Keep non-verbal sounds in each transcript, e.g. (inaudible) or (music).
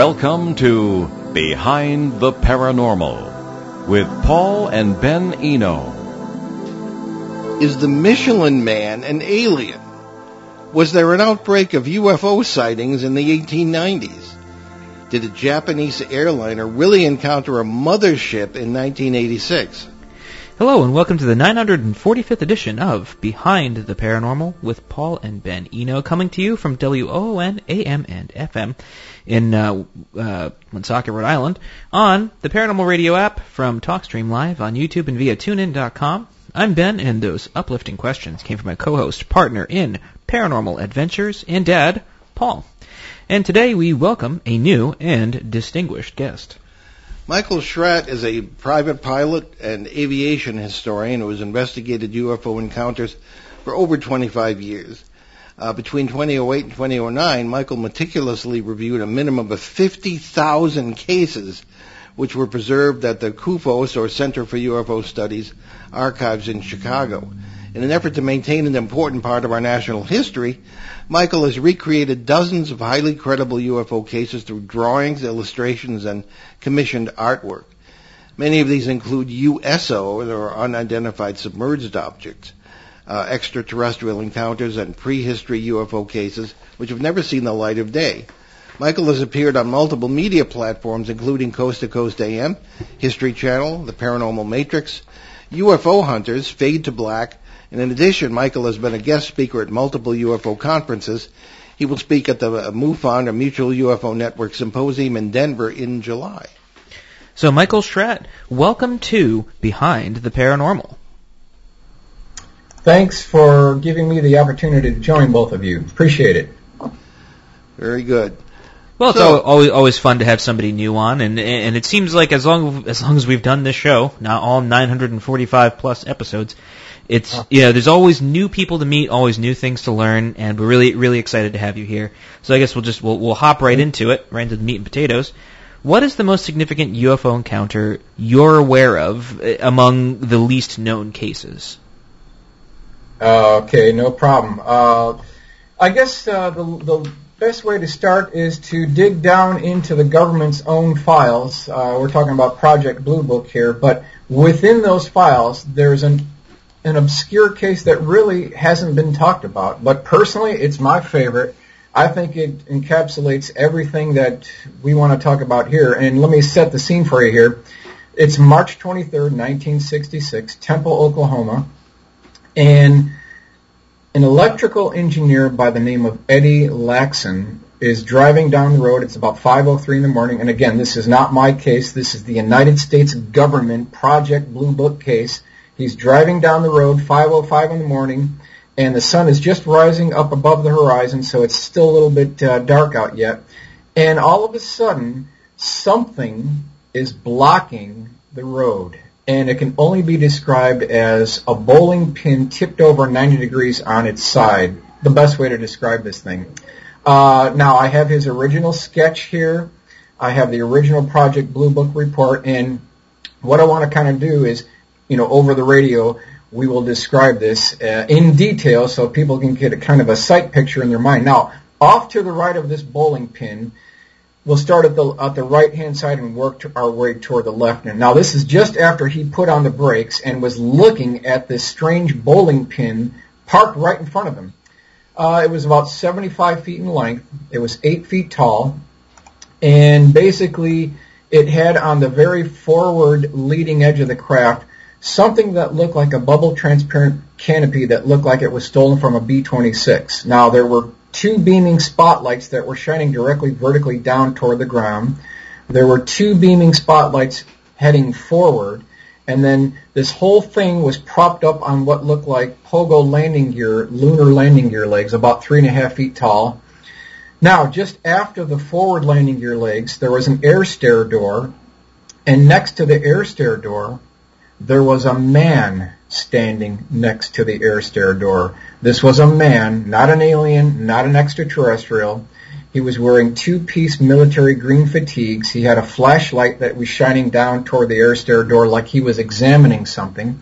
Welcome to Behind the Paranormal with Paul and Ben Eno. Is the Michelin Man an alien? Was there an outbreak of UFO sightings in the 1890s? Did a Japanese airliner really encounter a mothership in 1986? Hello and welcome to the 945th edition of Behind the Paranormal with Paul and Ben Eno, coming to you from WOON AM and FM in uh, uh, Woonsocket, Rhode Island, on the Paranormal Radio app from TalkStream Live on YouTube and via TuneIn.com. I'm Ben, and those uplifting questions came from my co-host, partner in Paranormal Adventures, and dad, Paul. And today we welcome a new and distinguished guest. Michael Schratt is a private pilot and aviation historian who has investigated UFO encounters for over 25 years. Uh, between 2008 and 2009, Michael meticulously reviewed a minimum of 50,000 cases which were preserved at the CUFOS, or Center for UFO Studies, archives in Chicago. In an effort to maintain an important part of our national history, Michael has recreated dozens of highly credible UFO cases through drawings, illustrations, and commissioned artwork. Many of these include USO, or unidentified submerged objects, uh, extraterrestrial encounters, and prehistory UFO cases, which have never seen the light of day. Michael has appeared on multiple media platforms, including Coast to Coast AM, History Channel, The Paranormal Matrix, UFO Hunters, Fade to Black, and in addition, Michael has been a guest speaker at multiple UFO conferences. He will speak at the MUFON, or Mutual UFO Network Symposium in Denver in July. So, Michael Schratt, welcome to Behind the Paranormal. Thanks for giving me the opportunity to join both of you. Appreciate it. Very good. Well, it's So- al always always fun to have somebody new on, and and it seems like as long as long as we've done this show, now all 945 plus episodes, it's you know there's always new people to meet, always new things to learn, and we're really really excited to have you here. So I guess we'll just we'll we'll hop right into it, right into the meat and potatoes. What is the most significant UFO encounter you're aware of uh, among the least known cases? Uh, okay, no problem. Uh, I guess uh, the, the best way to start is to dig down into the government's own files. Uh, we're talking about Project Blue Book here, but within those files, there's an an obscure case that really hasn't been talked about. But personally, it's my favorite. I think it encapsulates everything that we want to talk about here. And let me set the scene for you here. It's March 23rd, 1966, Temple, Oklahoma and an electrical engineer by the name of Eddie Laxon is driving down the road. It's about 5:03 in the morning, and again, this is not my case. This is the United States government Project Blue Book case. He's driving down the road 5:05 in the morning, and the sun is just rising up above the horizon, so it's still a little bit uh, dark out yet. And all of a sudden, something is blocking the road and it can only be described as a bowling pin tipped over 90 degrees on its side. The best way to describe this thing. Uh, now I have his original sketch here. I have the original Project Blue Book report, and what I want to kind of do is, you know, over the radio, we will describe this uh, in detail so people can get a kind of a sight picture in their mind. Now, off to the right of this bowling pin, we'll start at the at the right hand side and work to our way toward the left. And now this is just after he put on the brakes and was looking at this strange bowling pin parked right in front of him. Uh, it was about 75 feet in length. It was eight feet tall, and basically it had on the very forward leading edge of the craft something that looked like a bubble transparent canopy that looked like it was stolen from a B-26. Now there were two beaming spotlights that were shining directly vertically down toward the ground. There were two beaming spotlights heading forward, and then this whole thing was propped up on what looked like pogo landing gear, lunar landing gear legs, about three and a half feet tall. Now, just after the forward landing gear legs, there was an air stair door, and next to the air stair door, there was a man standing next to the air stair door. This was a man, not an alien, not an extraterrestrial. He was wearing two-piece military green fatigues. He had a flashlight that was shining down toward the air stair door like he was examining something.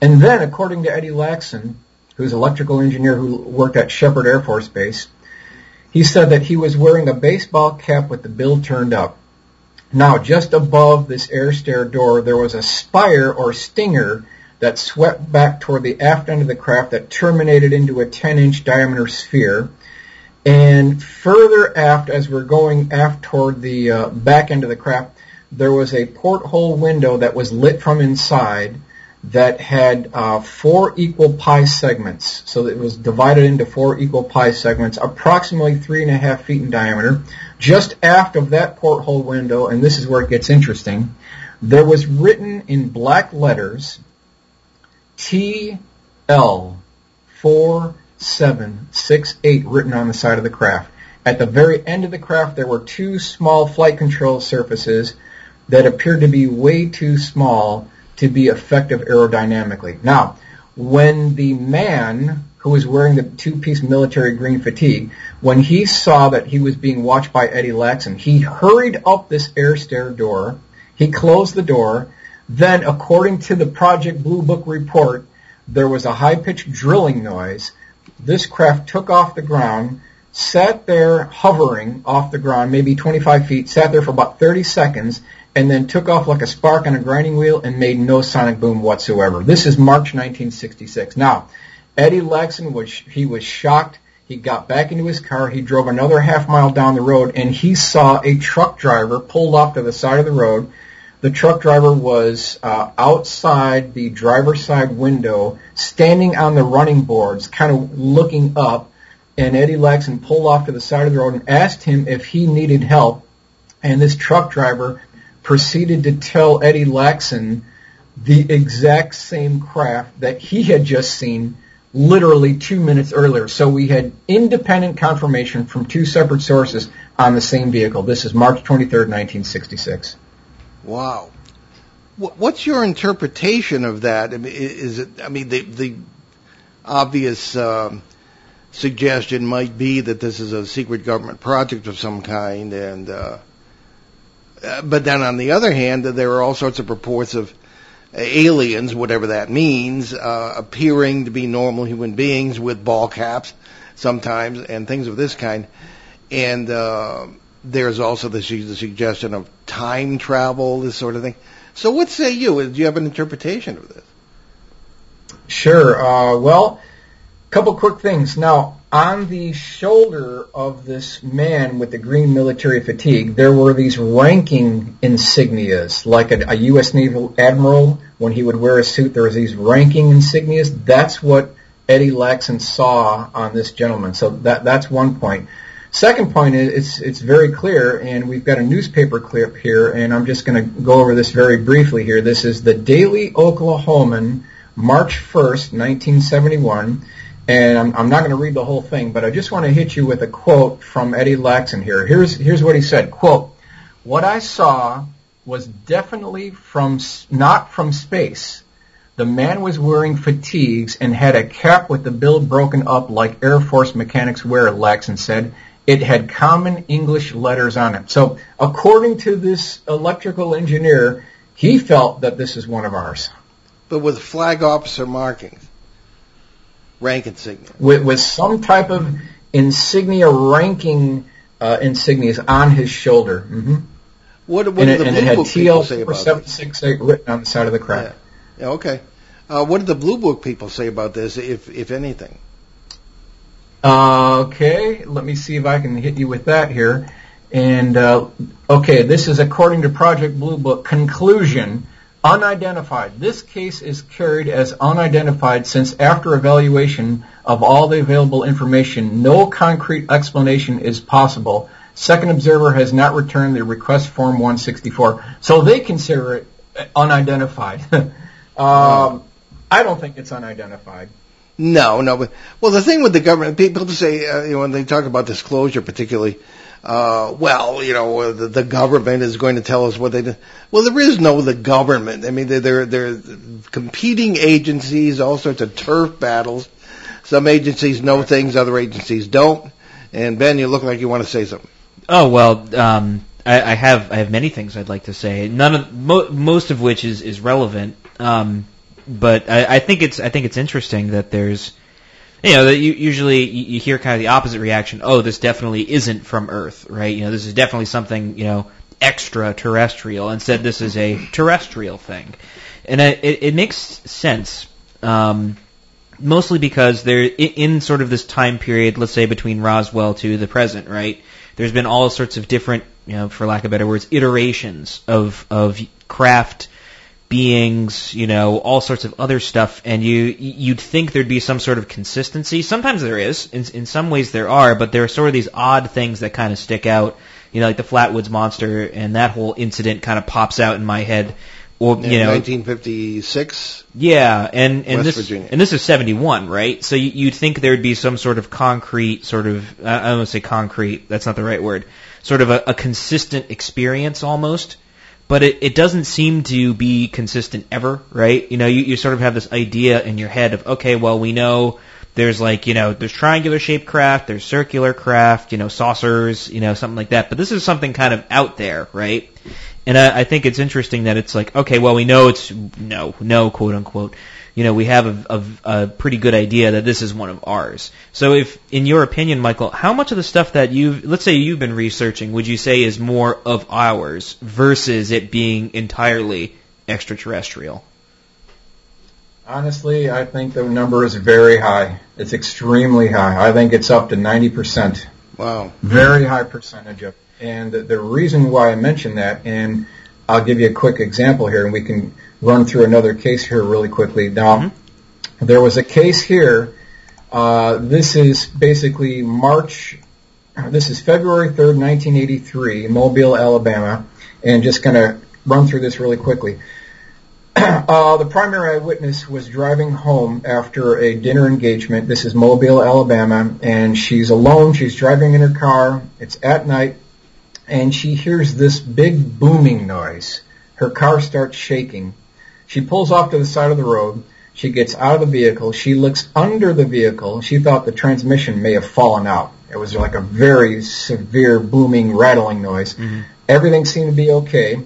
And then, according to Eddie Laxon, who's an electrical engineer who worked at Sheppard Air Force Base, He said that he was wearing a baseball cap with the bill turned up. Now, just above this air stair door, there was a spire or stinger that swept back toward the aft end of the craft that terminated into a 10-inch diameter sphere. And further aft, as we're going aft toward the uh, back end of the craft, there was a porthole window that was lit from inside that had uh, four equal pie segments. So it was divided into four equal pie segments, approximately three and a half feet in diameter. Just aft of that porthole window, and this is where it gets interesting, there was written in black letters TL 4768 written on the side of the craft. At the very end of the craft, there were two small flight control surfaces that appeared to be way too small to be effective aerodynamically. Now, when the man who was wearing the two-piece military green fatigue, when he saw that he was being watched by Eddie Laxon, he hurried up this air stair door. He closed the door. Then, according to the Project Blue Book report, there was a high-pitched drilling noise. This craft took off the ground, sat there hovering off the ground, maybe 25 feet, sat there for about 30 seconds, and then took off like a spark on a grinding wheel and made no sonic boom whatsoever. This is March 1966. Now, Eddie Laxon was he was shocked. He got back into his car. He drove another half mile down the road, and he saw a truck driver pulled off to the side of the road. The truck driver was uh, outside the driver's side window, standing on the running boards, kind of looking up. And Eddie Laxon pulled off to the side of the road and asked him if he needed help. And this truck driver proceeded to tell Eddie Laxon the exact same craft that he had just seen literally two minutes earlier. So we had independent confirmation from two separate sources on the same vehicle. This is March 23rd, 1966. Wow. What's your interpretation of that? I mean, is it? I mean, the the obvious uh, suggestion might be that this is a secret government project of some kind, and uh, uh, but then on the other hand, there are all sorts of reports of aliens, whatever that means, uh, appearing to be normal human beings with ball caps sometimes and things of this kind. And uh, there's also the, the suggestion of time travel, this sort of thing. So what say you? Do you have an interpretation of this? Sure. Uh, well, couple quick things. Now, on the shoulder of this man with the green military fatigue, there were these ranking insignias, like a, a U.S. Naval admiral, when he would wear a suit, there was these ranking insignias. That's what Eddie Laxon saw on this gentleman. So that, that's one point. Second point is it's, it's very clear, and we've got a newspaper clip here, and I'm just going to go over this very briefly here. This is the Daily Oklahoman, March 1st, 1971 and I'm, I'm not going to read the whole thing, but I just want to hit you with a quote from Eddie Laxon here. Here's here's what he said. Quote: What I saw was definitely from not from space. The man was wearing fatigues and had a cap with the bill broken up like Air Force mechanics wear, Laxon said. It had common English letters on it. So according to this electrical engineer, he felt that this is one of ours. But with flag officer markings rank insignia. With, with some type of insignia ranking uh, insignias on his shoulder. Mm-hmm. What, what and did it, the Blue Book people say about seven? Six, eight written on the side of the craft. Yeah. yeah okay. Uh, what did the Blue Book people say about this, if if anything? Uh, okay, let me see if I can hit you with that here. And uh, okay, this is according to Project Blue Book. Conclusion: Unidentified. This case is carried as unidentified since after evaluation of all the available information, no concrete explanation is possible. Second observer has not returned the request form 164. So they consider it unidentified. (laughs) um, I don't think it's unidentified. No, no, well, the thing with the government, people say uh, you know, when they talk about disclosure, particularly, uh, well, you know, the, the government is going to tell us what they do. Well, there is no the government. I mean, they're, they're, competing agencies, all sorts of turf battles. Some agencies know things, other agencies don't. And Ben, you look like you want to say something. Oh well, um, I, I have I have many things I'd like to say. None of mo- most of which is is relevant. Um, but I, I think it's I think it's interesting that there's you know, you, usually you, you hear kind of the opposite reaction. Oh, this definitely isn't from Earth, right? You know, this is definitely something you know extraterrestrial. Instead, this is a terrestrial thing, and it, it makes sense. Um, mostly because they're in sort of this time period, let's say between Roswell to the present, right? There's been all sorts of different, you know, for lack of better words, iterations of of craft beings, you know, all sorts of other stuff, and you you'd think there'd be some sort of consistency. Sometimes there is, in in some ways there are, but there are sort of these odd things that kind of stick out. You know, like the Flatwoods monster, and that whole incident kind of pops out in my head well, you know, 1956. Yeah, and and West this Virginia. and this is 71, right? So you, you'd think there'd be some sort of concrete, sort of I don't want to say concrete. That's not the right word. Sort of a, a consistent experience almost, but it, it doesn't seem to be consistent ever, right? You know, you, you sort of have this idea in your head of okay, well, we know there's like you know there's triangular shaped craft, there's circular craft, you know saucers, you know something like that. But this is something kind of out there, right? And I, I think it's interesting that it's like, okay, well, we know it's no, no, quote unquote. You know, we have a, a, a pretty good idea that this is one of ours. So, if, in your opinion, Michael, how much of the stuff that you've, let's say you've been researching, would you say is more of ours versus it being entirely extraterrestrial? Honestly, I think the number is very high. It's extremely high. I think it's up to 90%. Wow. Very high percentage of and the, the reason why I mention that, and I'll give you a quick example here, and we can run through another case here really quickly. Now, mm-hmm. there was a case here. Uh, this is basically March. This is February 3rd, 1983, Mobile, Alabama, and just going to run through this really quickly. (clears throat) Uh, the primary eyewitness was driving home after a dinner engagement. This is Mobile, Alabama, and she's alone. She's driving in her car. It's at night and she hears this big booming noise. Her car starts shaking. She pulls off to the side of the road. She gets out of the vehicle. She looks under the vehicle. She thought the transmission may have fallen out. It was like a very severe booming, rattling noise. Mm-hmm. Everything seemed to be okay.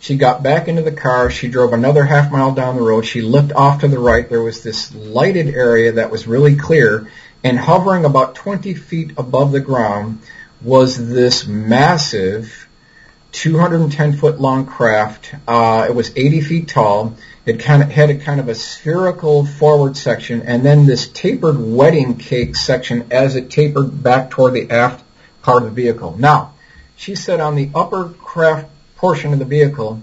She got back into the car. She drove another half mile down the road. She looked off to the right. There was this lighted area that was really clear. And hovering about 20 feet above the ground was this massive 210 foot long craft. Uh, it was 80 feet tall. It kind of had a kind of a spherical forward section and then this tapered wedding cake section as it tapered back toward the aft part of the vehicle. Now, she said on the upper craft portion of the vehicle,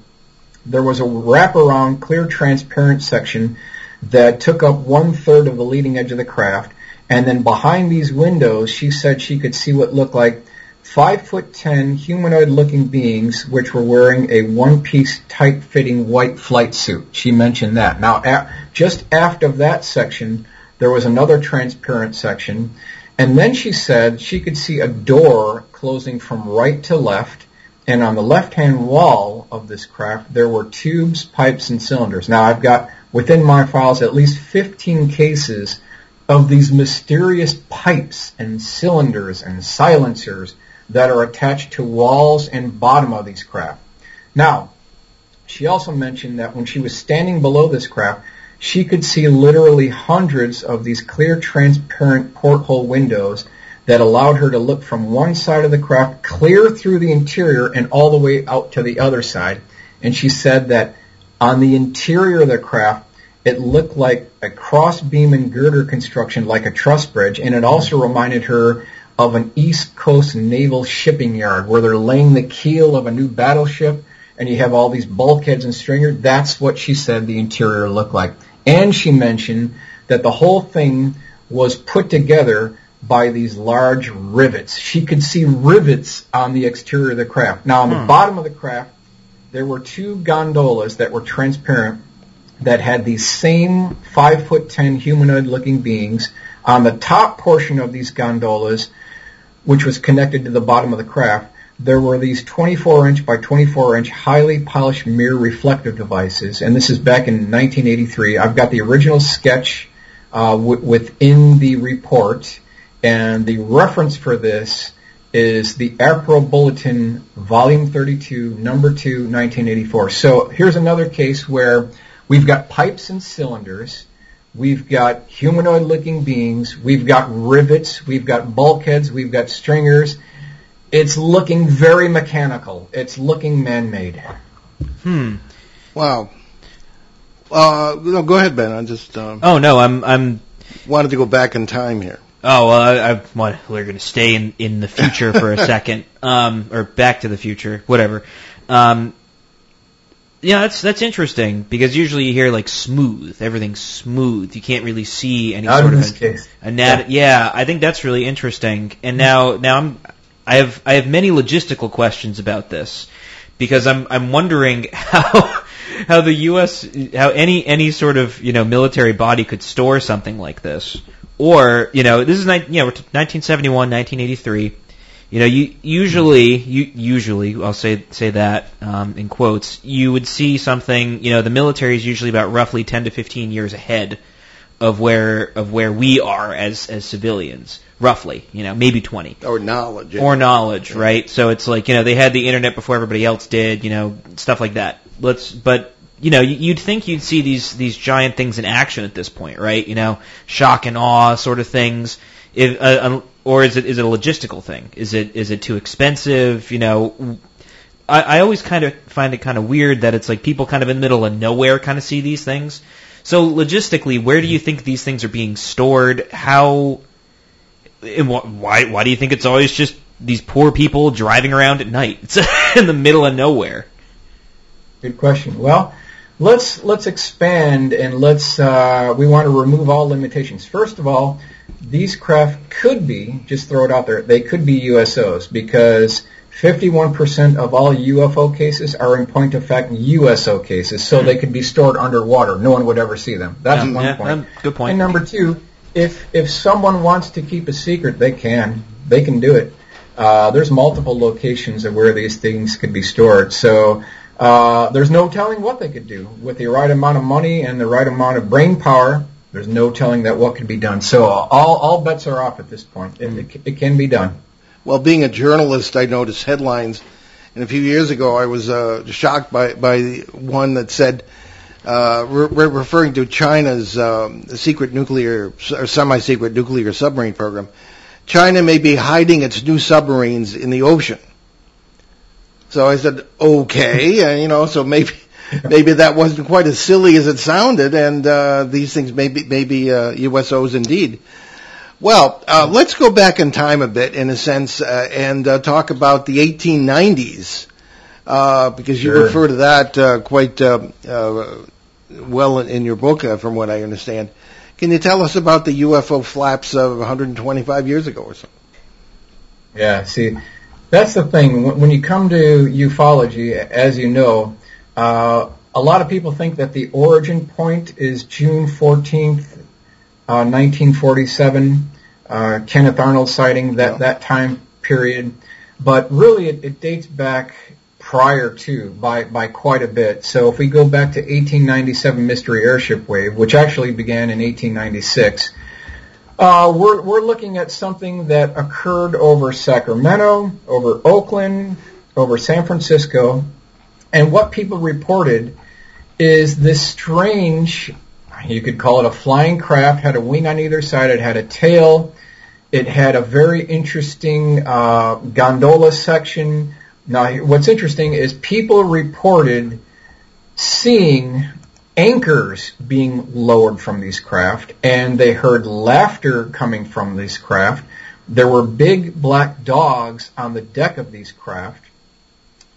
there was a wraparound clear transparent section that took up one third of the leading edge of the craft and then behind these windows, she said she could see what looked like five foot ten humanoid looking beings which were wearing a one piece tight fitting white flight suit. She mentioned that. Now, just of that section, there was another transparent section. And then she said she could see a door closing from right to left. And on the left hand wall of this craft, there were tubes, pipes, and cylinders. Now, I've got within my files at least 15 cases of these mysterious pipes and cylinders and silencers that are attached to walls and bottom of these craft. Now, she also mentioned that when she was standing below this craft, she could see literally hundreds of these clear transparent porthole windows that allowed her to look from one side of the craft clear through the interior and all the way out to the other side. And she said that on the interior of the craft, it looked like a cross beam and girder construction like a truss bridge, and it also reminded her of an East Coast naval shipping yard where they're laying the keel of a new battleship and you have all these bulkheads and stringers. That's what she said the interior looked like. And she mentioned that the whole thing was put together by these large rivets. She could see rivets on the exterior of the craft. Now on the hmm. bottom of the craft, there were two gondolas that were transparent that had these same five foot ten humanoid looking beings. On the top portion of these gondolas, which was connected to the bottom of the craft, there were these 24 inch by 24 inch highly polished mirror reflective devices, and this is back in 1983. I've got the original sketch uh, w- within the report, and the reference for this is the APRO Bulletin, Volume 32, Number 2, 1984. So here's another case where We've got pipes and cylinders. We've got humanoid-looking beings. We've got rivets. We've got bulkheads. We've got stringers. It's looking very mechanical. It's looking man-made. Hmm. Wow. Uh, no, go ahead, Ben. I just um, Oh no, I'm I'm. wanted to go back in time here. Oh, well, I, I well, we're going to stay in in the future for a (laughs) second, um, or Back to the Future, whatever. Um, yeah, that's that's interesting because usually you hear like smooth, everything's smooth. You can't really see any Not sort in of this case. Anat- yeah. I think that's really interesting. And now, now I'm, I have, I have many logistical questions about this because I'm, I'm wondering (laughs) how, how the U.S., how any, any sort of, you know, military body could store something like this. Or, you know, this is, you know, we're 1971, 1983. You know, you usually, you usually, I'll say say that um, in quotes. You would see something. You know, the military is usually about roughly 10 to 15 years ahead of where of where we are as as civilians, roughly. You know, maybe 20 Or knowledge. or knowledge, right? So it's like you know they had the internet before everybody else did. You know, stuff like that. Let's, but you know, you- you'd think you'd see these these giant things in action at this point, right? You know, shock and awe sort of things. If, uh, or is it is it a logistical thing? Is it is it too expensive? You know, I, I always kind of find it kind of weird that it's like people kind of in the middle of nowhere kind of see these things. So logistically, where do you think these things are being stored? How? And wh- why why do you think it's always just these poor people driving around at night? It's (laughs) in the middle of nowhere. Good question. Well, let's let's expand and let's uh, we want to remove all limitations. First of all, these craft could be just throw it out there. They could be USOs because 51% of all UFO cases are in point of fact USO cases, so they could be stored underwater. No one would ever see them. That's Yeah, one yeah, point. good point. And number two, if if someone wants to keep a secret, they can. They can do it. Uh, there's multiple locations of where these things could be stored. So uh, there's no telling what they could do with the right amount of money and the right amount of brain power. There's no telling that what could be done. So all all bets are off at this point. It, it, it can be done. Well, being a journalist, I noticed headlines, and a few years ago, I was uh, shocked by by one that said, uh, re- re- referring to China's um, secret nuclear or semi-secret nuclear submarine program, China may be hiding its new submarines in the ocean. So I said, okay, and, you know, so maybe maybe that wasn't quite as silly as it sounded, and uh, these things may be, may be uh, USOs indeed. Well, uh, let's go back in time a bit, in a sense, uh, and uh, talk about the 1890s, uh, because you Sure. refer to that uh, quite uh, uh, well in, your book, uh, from what I understand. Can you tell us about the UFO flaps of 125 years ago or so? Yeah, see, that's the thing. When you come to ufology, as you know, uh, a lot of people think that the origin point is June 14th, uh, 1947, uh, Kenneth Arnold sighting, that, Yeah. that time period. But really, it, it dates back prior to by, by quite a bit. So if we go back to 1897 Mystery Airship Wave, which actually began in 1896, uh, we're, we're looking at something that occurred over Sacramento, over Oakland, over San Francisco, and what people reported is this strange, you could call it a flying craft, had a wing on either side, it had a tail, it had a very interesting uh, gondola section. Now, what's interesting is people reported seeing anchors being lowered from these craft, and they heard laughter coming from these craft. There were big black dogs on the deck of these craft,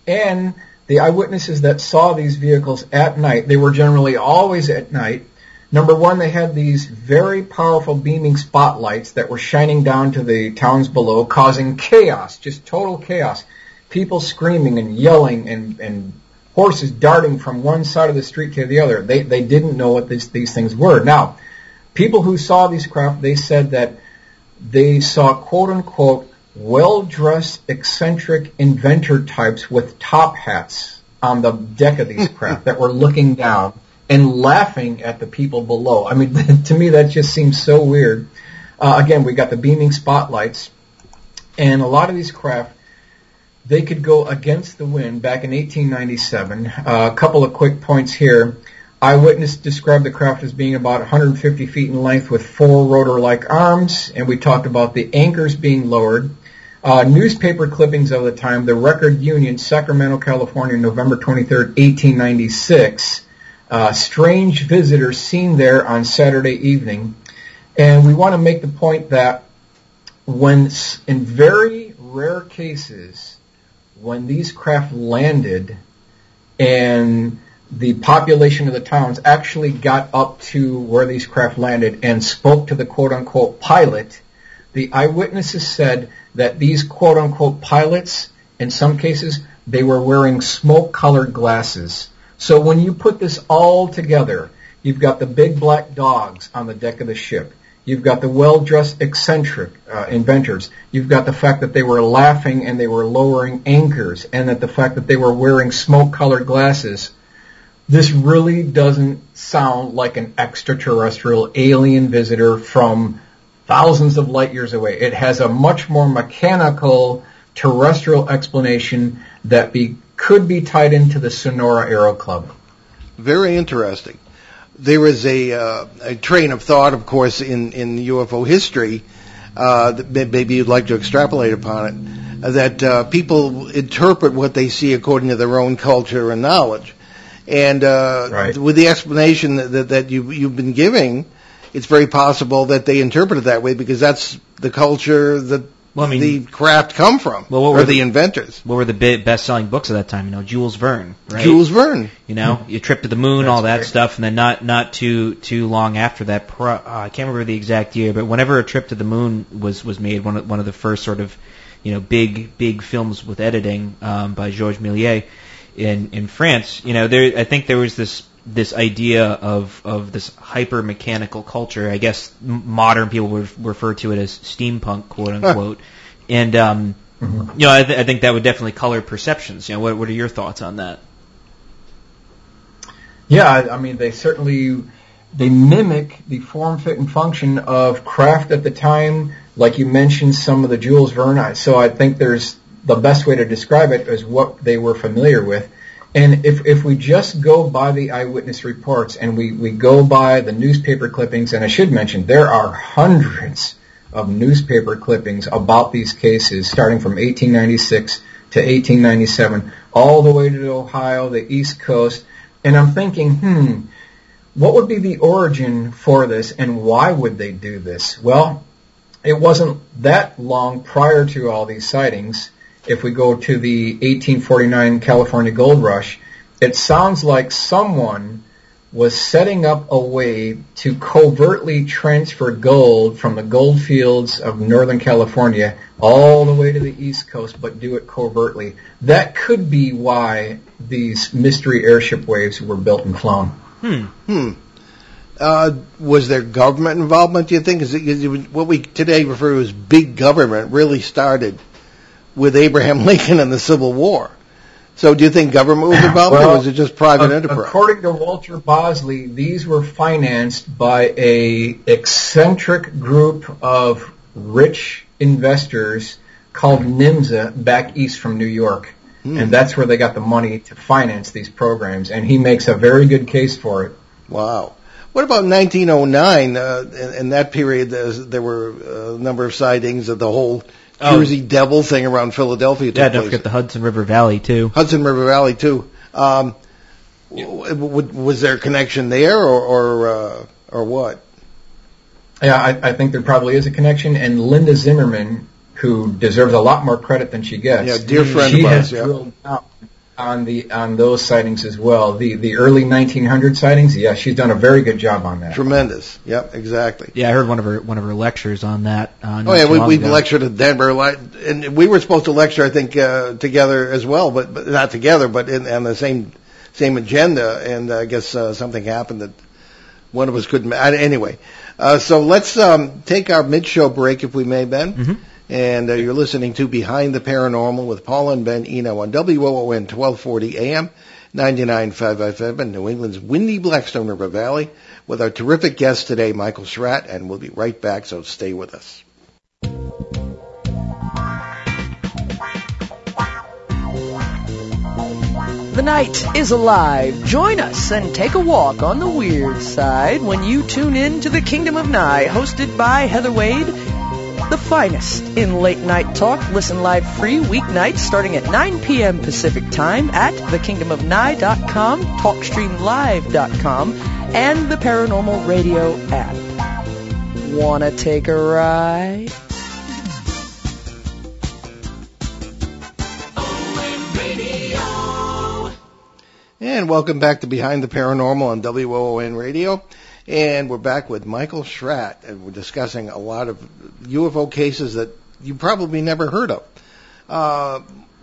and the eyewitnesses that saw these vehicles at night, they were generally always at night. Number one, they had these very powerful beaming spotlights that were shining down to the towns below, causing chaos, just total chaos. People screaming and yelling and, and horses darting from one side of the street to the other. They, they didn't know what these, these things were. Now, people who saw these craft, they said that they saw quote unquote well-dressed eccentric inventor types with top hats on the deck of these (laughs) craft that were looking down and laughing at the people below. I mean, (laughs) to me that just seems so weird. Uh, again, we got the beaming spotlights and a lot of these craft they could go against the wind back in 1897. Uh, a couple of quick points here. eyewitness described the craft as being about 150 feet in length with four rotor-like arms, and we talked about the anchors being lowered. Uh, newspaper clippings of the time, the Record Union, Sacramento, California, November 23, 1896. Uh, strange visitors seen there on Saturday evening. And we want to make the point that when, in very rare cases, when these craft landed and the population of the towns actually got up to where these craft landed and spoke to the quote unquote pilot, the eyewitnesses said that these quote unquote pilots, in some cases, they were wearing smoke colored glasses. So when you put this all together, you've got the big black dogs on the deck of the ship. You've got the well-dressed eccentric uh, inventors. You've got the fact that they were laughing and they were lowering anchors, and that the fact that they were wearing smoke-colored glasses. This really doesn't sound like an extraterrestrial alien visitor from thousands of light years away. It has a much more mechanical terrestrial explanation that be, could be tied into the Sonora Aero Club. Very interesting. There is a, uh, a train of thought, of course, in, in UFO history uh, that maybe you'd like to extrapolate upon it, that uh, people interpret what they see according to their own culture and knowledge. And uh, right. with the explanation that, that, that you, you've been giving, it's very possible that they interpret it that way because that's the culture that well, I mean, the craft come from, well, what were the, the, inventors? What were the best-selling books of that time? You know, Jules Verne, right? Jules Verne. You know, mm-hmm. your trip to the moon, That's all that great. stuff, and then not not too too long after that. Pro, uh, I can't remember the exact year, but whenever a trip to the moon was was made, one of one of the first sort of you know big big films with editing um, by Georges Méliès in in France. You know, there I think there was this this idea of of this hyper mechanical culture. I guess modern people would refer to it as steampunk, quote unquote. and um, mm-hmm. you know, I, th- I think that would definitely color perceptions. You know, what what are your thoughts on that? Yeah, I, I mean, they certainly they mimic the form, fit, and function of craft at the time. Like you mentioned, some of the Jules Verne. So I think there's the best way to describe it is what they were familiar with. And if, if we just go by the eyewitness reports and we, we go by the newspaper clippings, and I should mention there are hundreds of newspaper clippings about these cases starting from 1896 to 1897, all the way to Ohio, the East Coast. And I'm thinking, hmm, what would be the origin for this and why would they do this? Well, it wasn't that long prior to all these sightings if we go to the 1849 California gold rush, it sounds like someone was setting up a way to covertly transfer gold from the gold fields of Northern California all the way to the East Coast, but do it covertly. That could be why these mystery airship waves were built and flown. Hmm. Hmm. Uh, was there government involvement? Do you think? Is it, is it, what we today refer to as big government really started with Abraham Lincoln and the Civil War. So do you think government was involved well, or was it just private enterprise? According to Walter Bosley, these were financed by a eccentric group of rich investors called NIMSA back east from New York. Hmm. And that's where they got the money to finance these programs. And he makes a very good case for it. Wow. What about 1909? Uh, in, in, that period, there were a number of sightings of the whole oh. Jersey Devil thing around Philadelphia. Yeah, don't forget the Hudson River Valley too. Hudson River Valley too. Um, yeah. was there a connection there, or or, uh, or what? Yeah, I, I think there probably is a connection. And Linda Zimmerman, who deserves a lot more credit than she gets, yeah, dear friend she of ours, yeah. drilled down on the on those sightings as well. The the early 1900 sightings, yeah, she's done a very good job on that. Tremendous. Yep, exactly. Yeah, I heard one of her one of her lectures on that. Uh, oh yeah, we we lectured at Denver, and we were supposed to lecture, I think, uh, together as well, but, but not together, but in on the same same agenda. And uh, I guess uh, something happened that one of us couldn't. Anyway, uh, so let's um, take our mid-show break, if we may, Ben. Mm-hmm. And uh, you're listening to Behind the Paranormal with Paul and Ben Eno on WOON 1240 AM, 99.5 FM in New England's windy Blackstone River Valley with our terrific guest today, Michael Schratt, and we'll be right back, so stay with us. The night is alive. Join us and take a walk on the weird side when you tune in to the Kingdom of Nye, hosted by Heather Wade. The finest in late night talk. Listen live free weeknights starting at 9 p.m. Pacific time at thekingdomofnye.com, talkstreamlive.com, and the Paranormal Radio app. Wanna take a ride? And welcome back to Behind the Paranormal on WOON Radio. And we're back with Michael Schratt, and we're discussing a lot of UFO cases that you probably never heard of. Uh,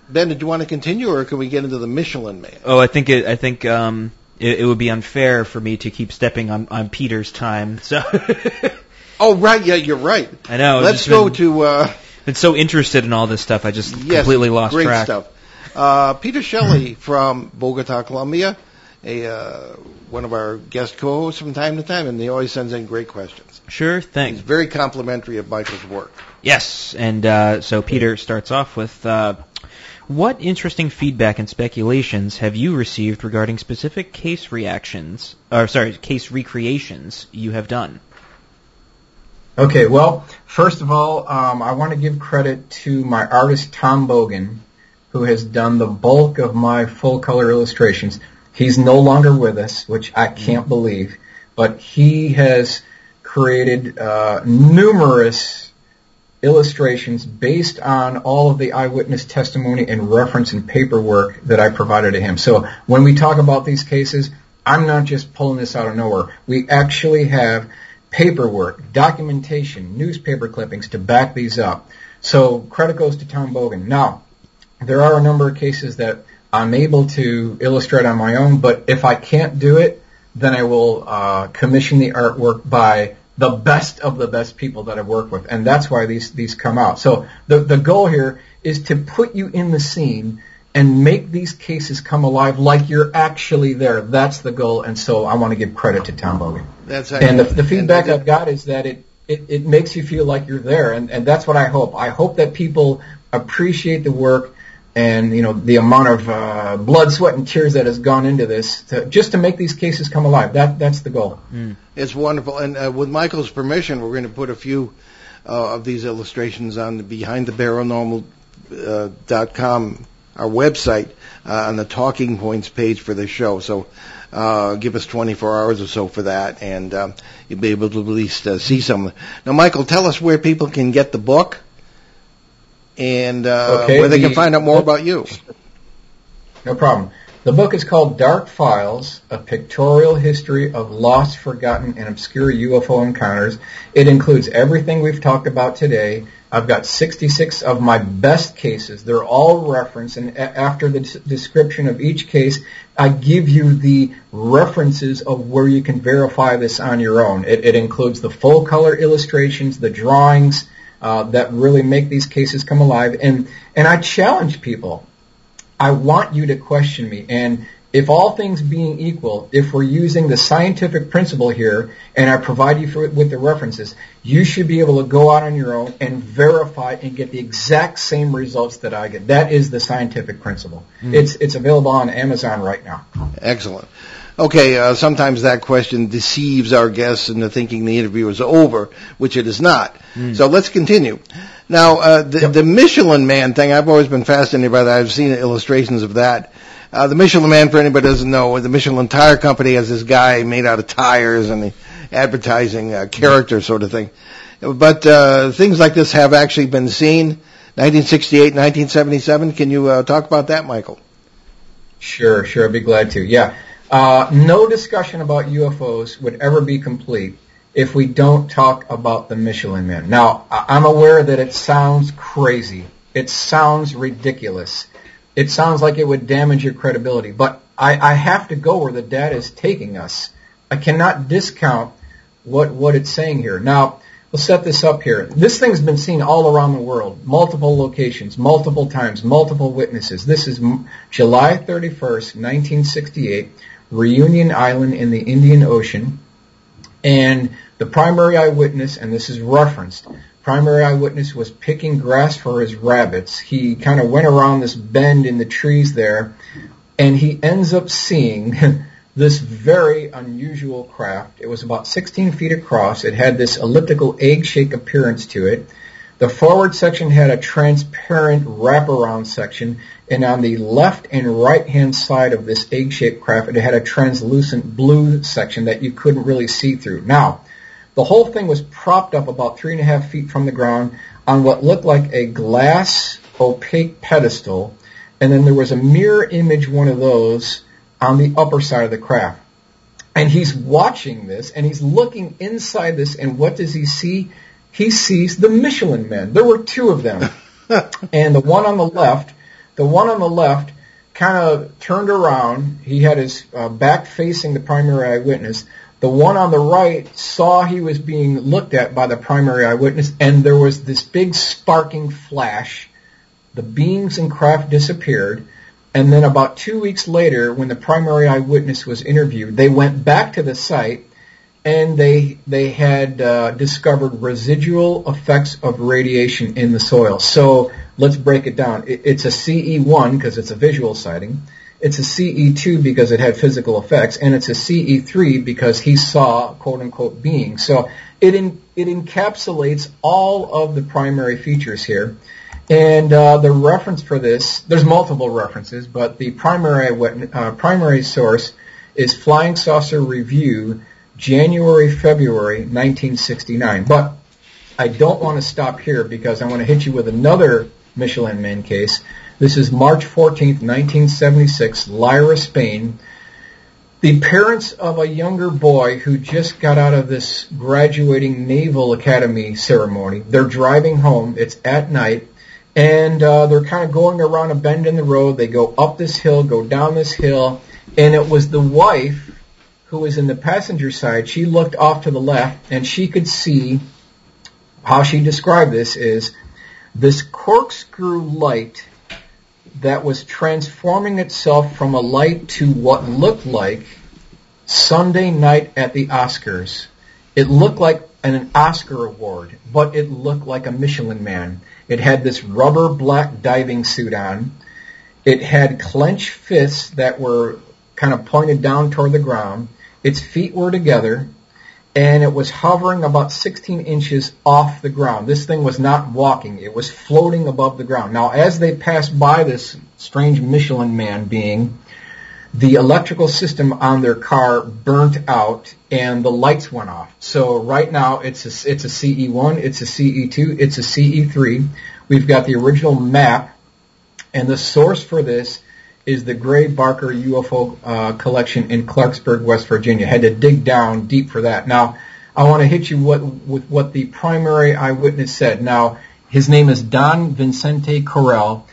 ben, did you want to continue, or can we get into the Michelin Man? Oh, I think it, I think um, it, it would be unfair for me to keep stepping on, on Peter's time. So (laughs) Oh, right, yeah, you're right. I know. Let's go been- to uh, been so interested in all this stuff, I just yes, completely lost great track. stuff. Uh, Peter Shelley from Bogota, Colombia, a uh, one of our guest co-hosts from time to time, and he always sends in great questions. Sure He's very complimentary of Michael's work. Yes, and uh, so Peter starts off with, uh, what interesting feedback and speculations have you received regarding specific case reactions, or sorry, case recreations you have done? Okay, well, first of all, um, I want to give credit to my artist Tom Bogan, who has done the bulk of my full color illustrations. He's no longer with us, which I can't believe, but he has created uh, numerous illustrations based on all of the eyewitness testimony and reference and paperwork that I provided to him. So when we talk about these cases, I'm not just pulling this out of nowhere. We actually have paperwork, documentation, newspaper clippings to back these up. So credit goes to Tom Bogan. Now, there are a number of cases that I'm able to illustrate on my own, but if I can't do it, then I will uh, commission the artwork by the best of the best people that I've worked with, and that's why these these come out. So the the goal here is to put you in the scene and make these cases come alive like you're actually there. That's the goal, and so I want to give credit to Tom Bogan. That's And the, the feedback I've got is that it, it, it makes you feel like you're there, and, and that's what I hope. I hope that people appreciate the work and you know the amount of uh, blood, sweat, and tears that has gone into this to, just to make these cases come alive. That that's the goal. It's wonderful. And uh, with Michael's permission, we're going to put a few uh, of these illustrations on the uh, our website, uh, on the talking points page for the show. So uh, give us 24 hours or so for that, and um, you'll be able to at least see some. Now, Michael, tell us where people can get the book and uh, Okay, where they can find out more about you. No problem. The book is called Dark Files, a pictorial history of lost, forgotten, and obscure UFO encounters. It includes everything we've talked about today. I've got 66 of my best cases. They're all referenced, and after the description of each case, I give you the references of where you can verify this on your own. It, it includes the full color illustrations, the drawings uh, that really make these cases come alive, and and I challenge people. I want you to question me. And if all things being equal, if we're using the scientific principle here, and I provide you for, with the references, you should be able to go out on your own and verify and get the exact same results that I get. That is the scientific principle. It's it's available on Amazon right now. Excellent. Okay, uh, sometimes that question deceives our guests into thinking the interview is over, which it is not. So let's continue. Now, uh, the, the Michelin Man thing, I've always been fascinated by that. I've seen illustrations of that. Uh, the Michelin Man, for anybody who doesn't know, the Michelin Tire Company has this guy made out of tires and the advertising uh, character sort of thing. But uh, things like this have actually been seen. 1968, 1977. Can you uh, talk about that, Michael? Sure, sure, I'd be glad to. Yeah. Uh, no discussion about UFOs would ever be complete if we don't talk about the Michelin Man. Now, I'm aware that it sounds crazy. It sounds ridiculous. It sounds like it would damage your credibility, but I, I have to go where the data is taking us. I cannot discount what, what it's saying here. Now, we'll set this up here. This thing's been seen all around the world, multiple locations, multiple times, multiple witnesses. This is July 31st, 1968, Reunion Island in the Indian Ocean. And the primary eyewitness, and this is referenced, primary eyewitness was picking grass for his rabbits. He kind of went around this bend in the trees there, and he ends up seeing (laughs) this very unusual craft. It was about 16 feet across. It had this elliptical egg-shaped appearance to it. The forward section had a transparent wraparound section, and on the left and right hand side of this egg-shaped craft, it had a translucent blue section that you couldn't really see through. Now, the whole thing was propped up about three and a half feet from the ground on what looked like a glass opaque pedestal, and then there was a mirror image one of those on the upper side of the craft. And he's watching this, and he's looking inside this, and what does he see? He sees the Michelin Men. There were two of them. (laughs) and the one on the left, the one on the left kind of turned around. He had his uh, back facing the primary eyewitness. The one on the right saw he was being looked at by the primary eyewitness, and there was this big sparking flash. The beams and craft disappeared, and then about two weeks later, when the primary eyewitness was interviewed, they went back to the site and they they had uh, discovered residual effects of radiation in the soil. So let's break it down. It, it's a CE1 because it's a visual sighting. It's a CE2 because it had physical effects, and it's a CE3 because he saw quote unquote beings. So it in, it encapsulates all of the primary features here. And uh, the reference for this, there's multiple references, but the primary uh, primary source is Flying Saucer Review, January February 1969. But I don't want to stop here because I want to hit you with another Michelin Man case. This is March 14th, 1976, Lyra, Spain. The parents of a younger boy who just got out of this graduating Naval Academy ceremony, they're driving home. It's at night and uh, they're kind of going around a bend in the road. They go up this hill, go down this hill, and it was the wife who was in the passenger side. She looked off to the left, and she could see how she described this is this corkscrew light that was transforming itself from a light to what looked like Sunday night at the Oscars. It looked like an Oscar award, but it looked like a Michelin man. It had this rubber black diving suit on. It had clenched fists that were kind of pointed down toward the ground. Its feet were together and it was hovering about 16 inches off the ground. This thing was not walking. It was floating above the ground. Now, as they passed by this strange Michelin man being, the electrical system on their car burnt out and the lights went off. So right now it's a, it's a CE1, it's a CE2, it's a CE3. We've got the original map and the source for this is the Gray Barker UFO uh, collection in Clarksburg, West Virginia. Had to dig down deep for that. Now, I want to hit you what, with what the primary eyewitness said. Now, his name is Don Vincente Correll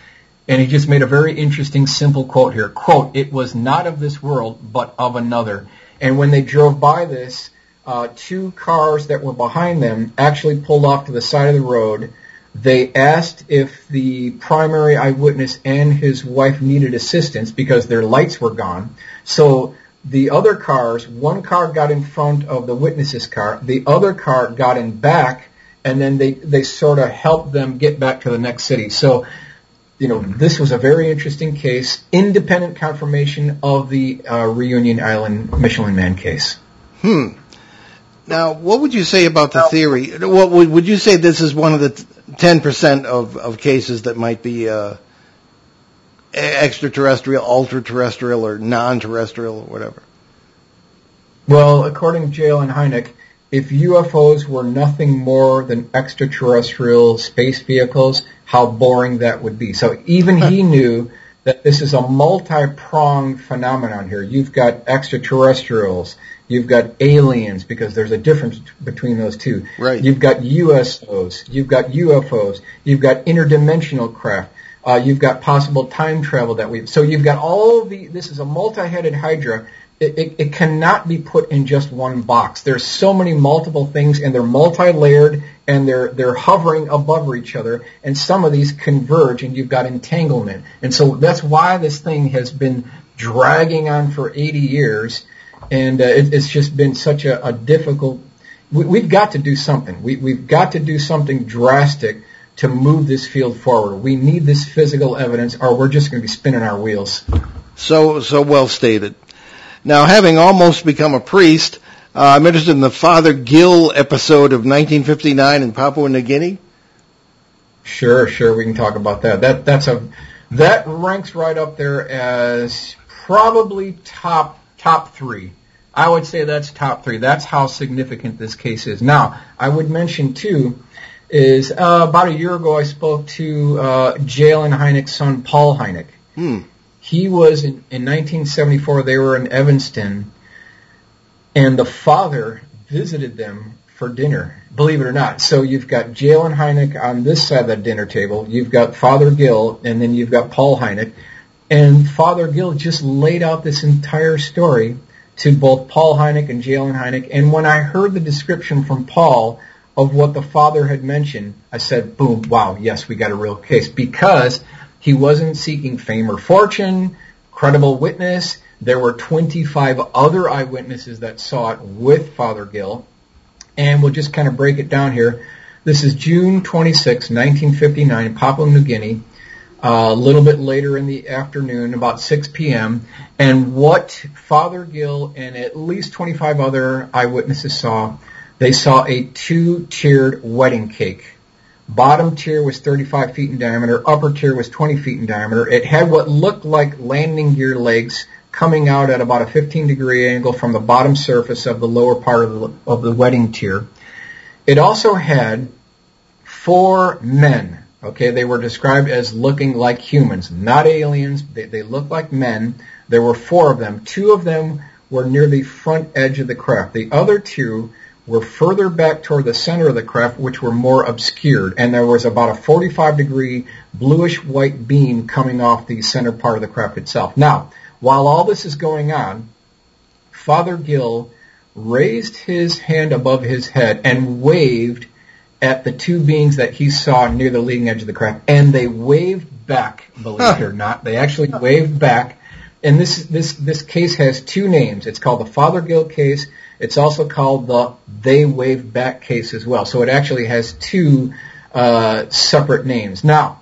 and he just made a very interesting, simple quote here. Quote, it was not of this world, but of another. And when they drove by this, uh, two cars that were behind them actually pulled off to the side of the road. They asked if the primary eyewitness and his wife needed assistance because their lights were gone. So the other cars, one car got in front of the witness's car, the other car got in back, and then they, they sort of helped them get back to the next city. So you know, this was a very interesting case, independent confirmation of the uh, Reunion Island Michelin Man case. Hmm. Now, what would you say about the theory? What would, would you say this is one of the ten percent of, of cases that might be uh, extraterrestrial, ultra-terrestrial, or non-terrestrial, or whatever? Well, according to J. Allen Hynek, if UFOs were nothing more than extraterrestrial space vehicles, how boring that would be. So even he knew that this is a multi-pronged phenomenon here. You've got extraterrestrials, you've got aliens, because there's a difference between those two. Right. You've got USOs, you've got UFOs, you've got interdimensional craft. Uh, you've got possible time travel that we've. So you've got all the. This is a multi-headed hydra, it, it, it, cannot be put in just one box. There's so many multiple things, and they're multi-layered, and they're they're hovering above each other. And some of these converge, and you've got entanglement. And so that's why this thing has been dragging on for 80 years, and uh, it, it's just been such a, a difficult. We, have got to do something. We, we've got to do something drastic to move this field forward. We need this physical evidence, or we're just going to be spinning our wheels. So, so well stated. Now, having almost become a priest, uh, I'm interested in the Father Gill episode of 1959 in Papua New Guinea. Sure, sure, we can talk about that. That that's a that ranks right up there as probably top top three. I would say that's top three. That's how significant this case is. Now, I would mention too is uh, about a year ago I spoke to uh, J. Allen Hynek's son Paul Hynek. Hmm. He was in, in 1974. They were in Evanston, and the father visited them for dinner. Believe it or not. So you've got Jalen Hynek on this side of the dinner table. You've got Father Gill, and then you've got Paul Hynek. And Father Gill just laid out this entire story to both Paul Hynek and J. Allen Hynek. And when I heard the description from Paul of what the father had mentioned, I said, boom, wow, yes, we got a real case. Because he wasn't seeking fame or fortune, credible witness. There were 25 other eyewitnesses that saw it with Father Gill. And we'll just kind of break it down here. This is June 26, 1959, Papua New Guinea. A little bit later in the afternoon, about 6 p.m., and what Father Gill and at least 25 other eyewitnesses saw, they saw a two-tiered wedding cake. Bottom tier was 35 feet in diameter, upper tier was 20 feet in diameter. It had what looked like landing gear legs coming out at about a 15 degree angle from the bottom surface of the lower part of the, of the wedding tier. It also had four men Okay, they were described as looking like humans, not aliens. They, they looked like men. There were four of them. Two of them were near the front edge of the craft. The other two were further back toward the center of the craft, which were more obscured. And there was about a 45 degree bluish white beam coming off the center part of the craft itself. Now, while all this is going on, Father Gill raised his hand above his head and waved at the two beings that he saw near the leading edge of the craft, and they waved back. Believe it or not, they actually waved back. And this this this case has two names. It's called the Father Gill case. It's also called the They Waved Back case as well. So it actually has two uh, separate names. Now,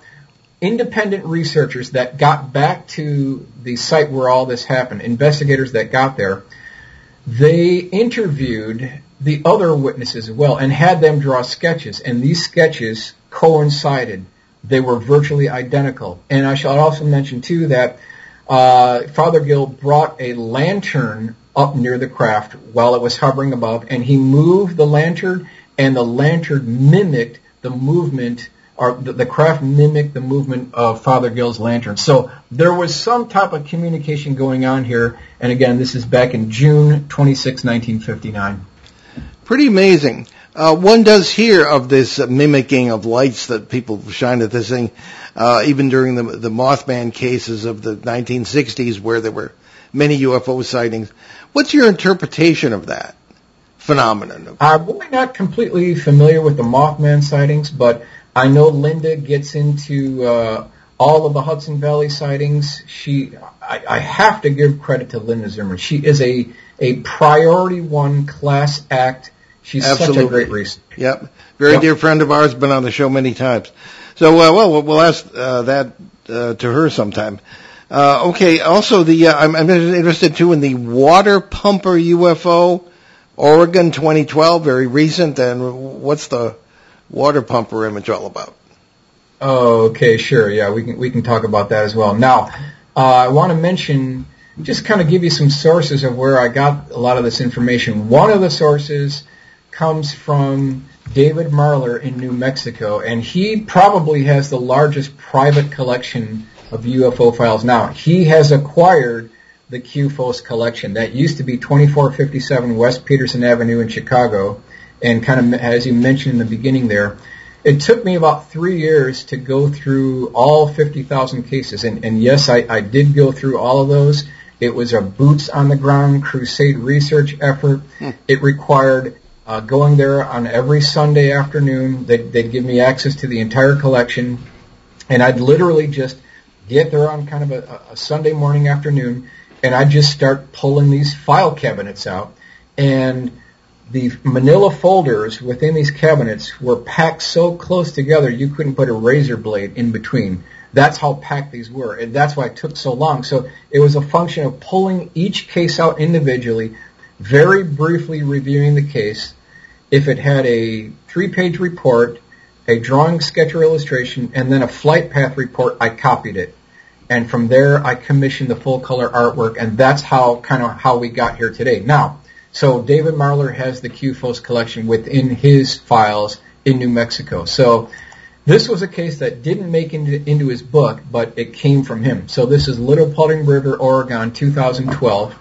independent researchers that got back to the site where all this happened, investigators that got there, they interviewed the other witnesses as well and had them draw sketches. And these sketches coincided. They were virtually identical. And I shall also mention too that uh, Father Gill brought a lantern up near the craft while it was hovering above, and he moved the lantern, and the lantern mimicked the movement, or the, the craft mimicked the movement of Father Gill's lantern. So there was some type of communication going on here, and again, this is back in June 26, 1959 pretty amazing. Uh, one does hear of this mimicking of lights that people shine at this thing, uh, even during the, the Mothman cases of the 1960s where there were many UFO sightings. What's your interpretation of that phenomenon? I'm really not completely familiar with the Mothman sightings, but I know Linda gets into uh, all of the Hudson Valley sightings. She, I, I have to give credit to Linda Zimmer. She is a a priority one class act She's Absolutely. such a great reason. Yep. Very yep. dear friend of ours, been on the show many times. So, uh, well, we'll ask uh, that uh, to her sometime. Uh, okay. Also, the uh, I'm, I'm, interested too in the water pumper UFO, Oregon 2012, very recent. And what's the water pumper image all about? Oh, okay, sure. Yeah, we can we can talk about that as well. Now, uh, I want to mention just kind of give you some sources of where I got a lot of this information. One of the sources comes from David Marler in New Mexico, and he probably has the largest private collection of UFO files now. He has acquired the CUFOS collection. That used to be 2457 West Peterson Avenue in Chicago, and kind of as you mentioned in the beginning there, it took me about three years to go through all 50,000 cases, and, and yes, I, I did go through all of those. It was a boots on the ground crusade research effort. Hmm. It required uh, going there on every Sunday afternoon. They'd, they'd give me access to the entire collection, and I'd literally just get there on kind of a, a Sunday morning afternoon, and I'd just start pulling these file cabinets out. And the manila folders within these cabinets were packed so close together you couldn't put a razor blade in between. That's how packed these were, and that's why it took so long. So it was a function of pulling each case out individually, very briefly reviewing the case. If it had a three-page report, a drawing, sketch, or illustration, and then a flight path report, I copied it. And from there, I commissioned the full color artwork, and that's how kind of how we got here today. Now, so David Marler has the CUFOS collection within his files in New Mexico. So this was a case that didn't make into, into his book, but it came from him. So this is Little Pudding River, Oregon, 2012.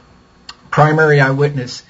Primary eyewitness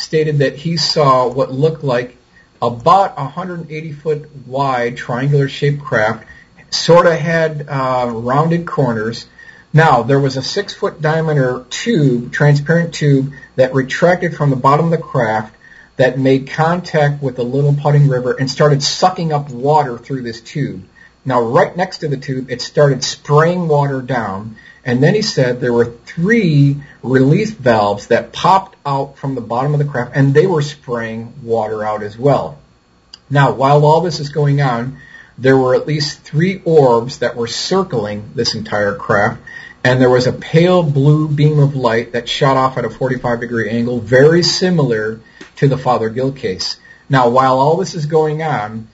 stated that he saw what looked like about 180 foot wide triangular shaped craft, sort of had uh, rounded corners. Now, there was a six foot diameter tube, transparent tube, that retracted from the bottom of the craft that made contact with the Little Pudding River and started sucking up water through this tube. Now, right next to the tube, it started spraying water down. And then he said there were three release valves that popped out from the bottom of the craft, and they were spraying water out as well. Now, while all this is going on, there were at least three orbs that were circling this entire craft, and there was a pale blue beam of light that shot off at a 45 degree angle, very similar to the Father Gill case. Now, while all this is going on,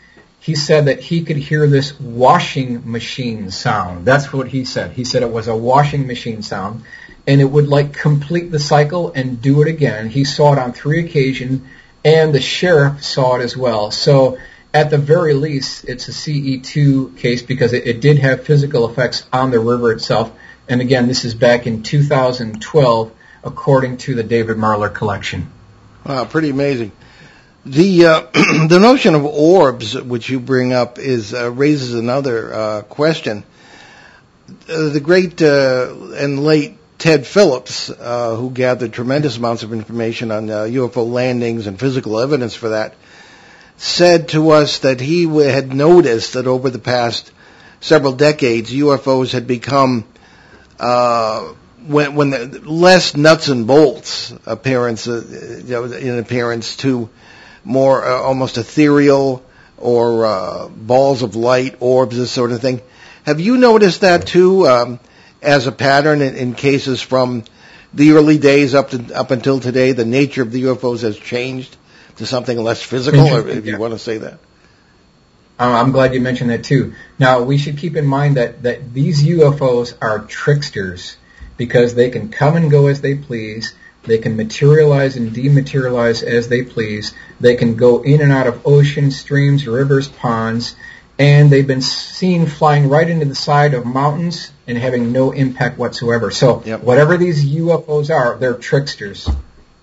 he said that he could hear this washing machine sound. That's what he said. He said it was a washing machine sound, and it would like complete the cycle and do it again. He saw it on three occasions, and the sheriff saw it as well. So, at the very least, it's a CE2 case because it, it did have physical effects on the river itself. And again, this is back in 2012, according to the David Marler collection. Wow, pretty amazing. The uh, (clears throat) the notion of orbs, which you bring up, is uh, raises another uh, question. Uh, the great uh, and late Ted Phillips, uh, who gathered tremendous amounts of information on UFO landings and physical evidence for that, said to us that he had noticed that over the past several decades, UFOs had become when when the less nuts and bolts appearance, uh, in appearance to more uh, almost ethereal or uh, balls of light, orbs, this sort of thing. Have you noticed that too, um, as a pattern in, in cases from the early days up to up until today? The nature of the UFOs has changed to something less physical, if you want to say that. Uh, I'm glad you mentioned that too. Now we should keep in mind that, that these UFOs are tricksters because they can come and go as they please. They can materialize and dematerialize as they please. They can go in and out of oceans, streams, rivers, ponds, and they've been seen flying right into the side of mountains and having no impact whatsoever. So yep. whatever these UFOs are, they're tricksters.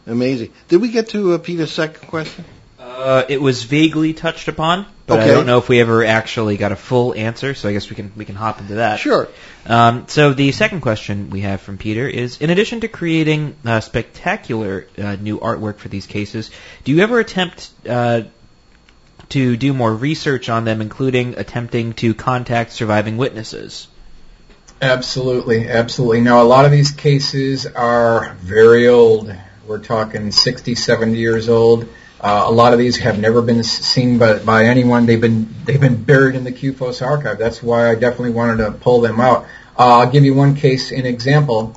Amazing. Did we get to uh, Peter's second question? Uh, it was vaguely touched upon, but okay. I don't know if we ever actually got a full answer. So I guess we can we can hop into that. Sure. Um, so the second question we have from Peter is: In addition to creating uh, spectacular uh, new artwork for these cases, do you ever attempt uh, to do more research on them, including attempting to contact surviving witnesses? Absolutely, absolutely. Now, a lot of these cases are very old. We're talking 60, 70 years old. Uh, a lot of these have never been seen by, by anyone. They've been they've been buried in the CUFOS archive. That's why I definitely wanted to pull them out. Uh, I'll give you one case, in example.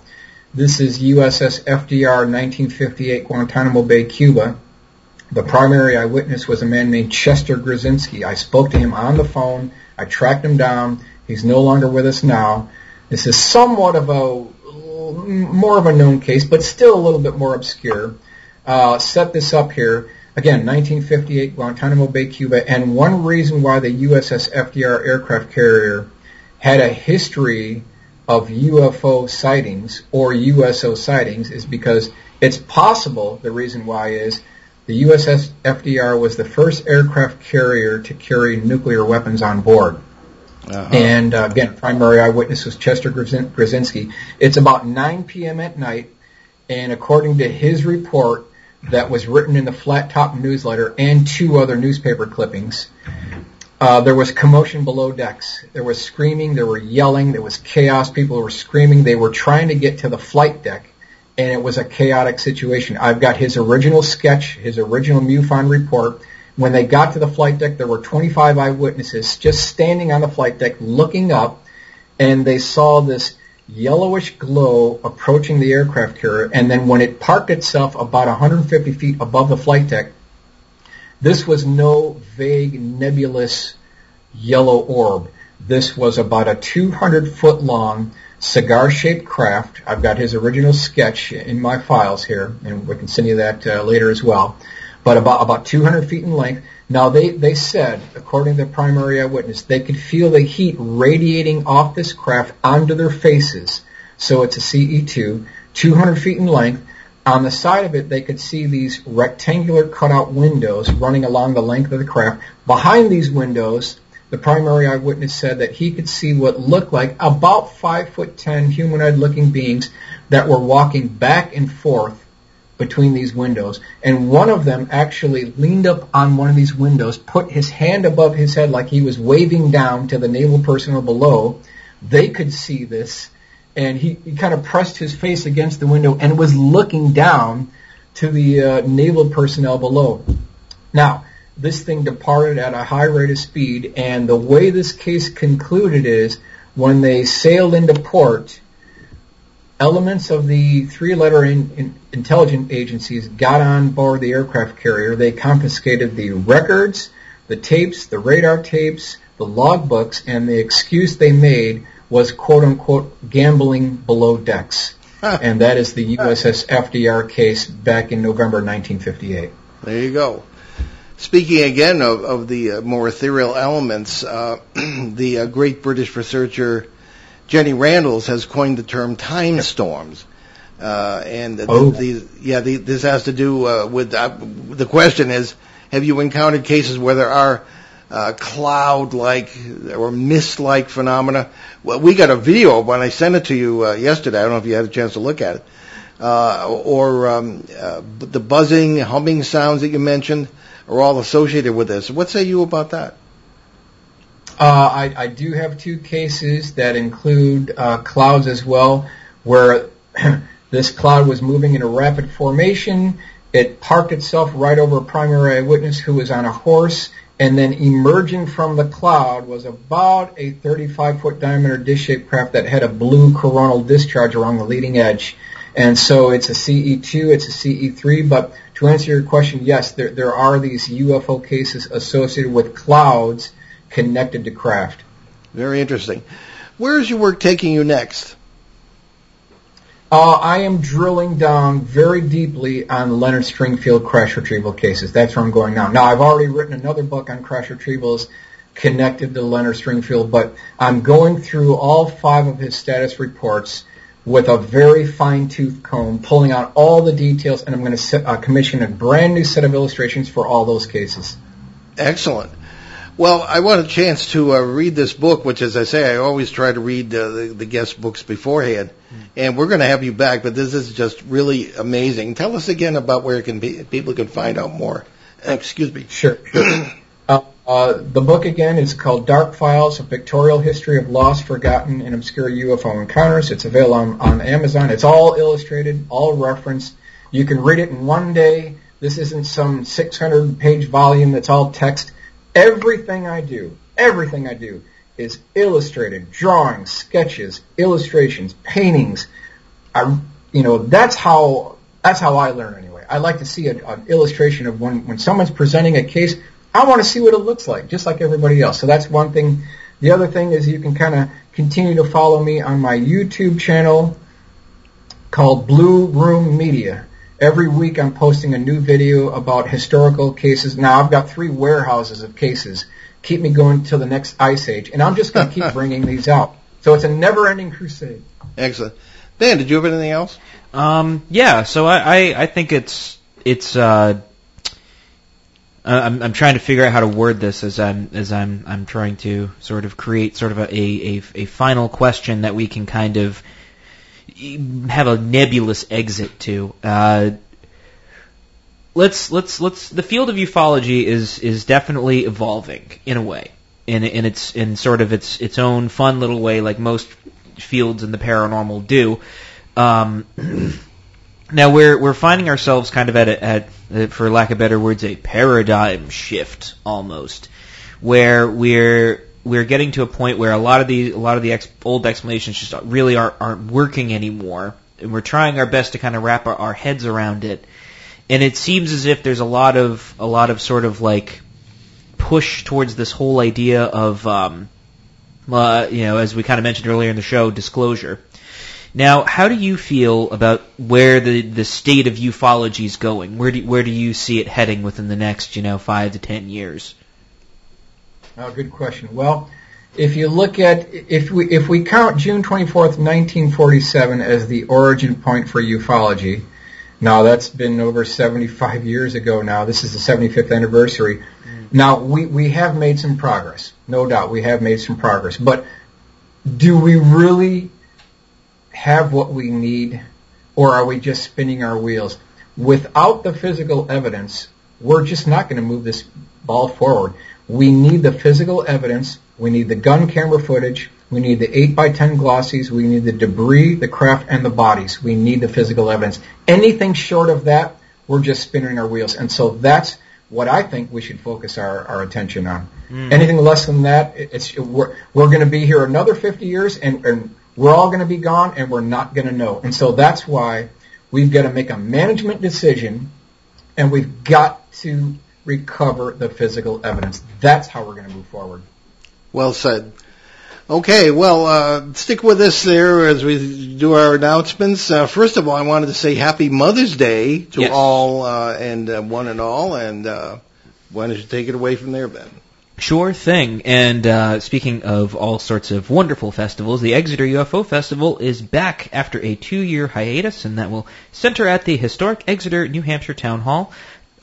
This is USS FDR 1958 Guantanamo Bay, Cuba. The primary eyewitness was a man named Chester Grzinski. I spoke to him on the phone. I tracked him down. He's no longer with us now. This is somewhat of a more of a known case, but still a little bit more obscure. Uh, set this up here. Again, 1958, Guantanamo Bay, Cuba, and one reason why the USS FDR aircraft carrier had a history of UFO sightings or USO sightings is because it's possible, the reason why is the USS FDR was the first aircraft carrier to carry nuclear weapons on board. Uh-huh. And uh, again, primary eyewitness was Chester Grzinski. It's about 9 p.m. at night, and according to his report, that was written in the Flat Top newsletter and two other newspaper clippings. Uh, there was commotion below decks. There was screaming. There were yelling. There was chaos. People were screaming. They were trying to get to the flight deck, and it was a chaotic situation. I've got his original sketch, his original MUFON report. When they got to the flight deck, there were 25 eyewitnesses just standing on the flight deck looking up, and they saw this yellowish glow approaching the aircraft carrier, and then when it parked itself about 150 feet above the flight deck, this was no vague nebulous yellow orb. This was about a 200 foot long cigar shaped craft. I've got his original sketch in my files here, and we can send you that uh, later as well. But about about 200 feet in length. Now they they said, according to the primary eyewitness, they could feel the heat radiating off this craft onto their faces. So it's a CE2, 200 feet in length. On the side of it, they could see these rectangular cutout windows running along the length of the craft. Behind these windows, the primary eyewitness said that he could see what looked like about five foot ten humanoid looking beings that were walking back and forth between these windows. And one of them actually leaned up on one of these windows, put his hand above his head like he was waving down to the naval personnel below. They could see this and he, he kind of pressed his face against the window and was looking down to the uh, naval personnel below. Now, this thing departed at a high rate of speed, and the way this case concluded is when they sailed into port, elements of the three-letter in, in intelligence agencies got on board the aircraft carrier. They confiscated the records, the tapes, the radar tapes, the logbooks, and the excuse they made was quote unquote gambling below decks. and that is the USS FDR case back in November 1958. There you go. Speaking again of, of the uh, more ethereal elements, uh, (clears throat) the uh, great British researcher Jenny Randles has coined the term time storms. Uh, and oh. yeah, the, this has to do uh, with uh, the question is: Have you encountered cases where there are uh, cloud-like or mist-like phenomena. Well, we got a video when I sent it to you uh, yesterday. I don't know if you had a chance to look at it. Uh, or um, uh, the buzzing, humming sounds that you mentioned are all associated with this. What say you about that? Uh, I, I, do have two cases that include uh, clouds as well, where (clears throat) this cloud was moving in a rapid formation. It parked itself right over a primary eyewitness who was on a horse and then emerging from the cloud was about a 35 foot diameter dish-shaped craft that had a blue coronal discharge along the leading edge. And so it's a CE2, it's a CE3, but to answer your question, yes, there, there are these UFO cases associated with clouds connected to craft. Very interesting. Where is your work taking you next? Uh, I am drilling down very deeply on Leonard Stringfield crash retrieval cases. That's where I'm going now. Now, I've already written another book on crash retrievals connected to Leonard Stringfield, but I'm going through all five of his status reports with a very fine-tooth comb, pulling out all the details, and I'm going to uh, commission a brand new set of illustrations for all those cases. Excellent. Well, I want a chance to uh, read this book, which, as I say, I always try to read uh, the, the guest books beforehand. Mm. And we're going to have you back, but this is just really amazing. Tell us again about where can be, people can find out more. Excuse me. Sure. sure. (clears throat) uh, uh, the book again is called Dark Files: A Pictorial History of Lost, Forgotten, and Obscure UFO Encounters. It's available on, on Amazon. It's all illustrated, all referenced. You can read it in one day. This isn't some 600-page volume that's all text Everything I do, everything I do is illustrated, drawings, sketches, illustrations, paintings. I, you know, that's how that's how I learn anyway. I like to see a, an illustration of when when someone's presenting a case. I want to see what it looks like, just like everybody else. So that's one thing. The other thing is you can kind of continue to follow me on my YouTube channel called Blue Room Media. Every week I'm posting a new video about historical cases. Now I've got three warehouses of cases. Keep me going till the next ice age. And I'm just going to keep (laughs) bringing these out. So it's a never ending crusade. Excellent. Dan, did you have anything else? Um, yeah, so I, I, I think it's, it's, uh, I'm, I'm trying to figure out how to word this as I'm as I'm I'm trying to sort of create sort of a, a, a final question that we can kind of have a nebulous exit to. Uh, let's let's let's. The field of ufology is is definitely evolving in a way, in in its in sort of its its own fun little way, like most fields in the paranormal do. Um, (clears throat) now we're we're finding ourselves kind of at a, at uh, for lack of better words a paradigm shift almost, where we're we're getting to a point where a lot of the a lot of the ex- old explanations just really aren't aren't working anymore, and we're trying our best to kind of wrap our, our heads around it. And it seems as if there's a lot of a lot of sort of like push towards this whole idea of um, uh, you know, as we kind of mentioned earlier in the show, disclosure. Now, how do you feel about where the, the state of ufology is going? Where do where do you see it heading within the next you know five to ten years? Oh, good question. Well, if you look at if we if we count June 24th, 1947 as the origin point for ufology, now that's been over 75 years ago now. This is the 75th anniversary. Mm. Now we we have made some progress, no doubt. We have made some progress, but do we really have what we need, or are we just spinning our wheels? Without the physical evidence, we're just not going to move this ball forward. We need the physical evidence. We need the gun camera footage. We need the 8 by 10 glossies. We need the debris, the craft, and the bodies. We need the physical evidence. Anything short of that, we're just spinning our wheels. And so that's what I think we should focus our, our attention on. Mm. Anything less than that, it's, we're, we're going to be here another 50 years and, and we're all going to be gone and we're not going to know. And so that's why we've got to make a management decision and we've got to recover the physical evidence. That's how we're going to move forward. Well said. Okay, well, uh, stick with us there as we do our announcements. Uh, first of all, I wanted to say Happy Mother's Day to Yes. all uh, and uh, one and all, and uh, why don't you take it away from there, Ben? Sure thing. And uh, speaking of all sorts of wonderful festivals, the Exeter UFO Festival is back after a two-year hiatus, and that will center at the historic Exeter, New Hampshire Town Hall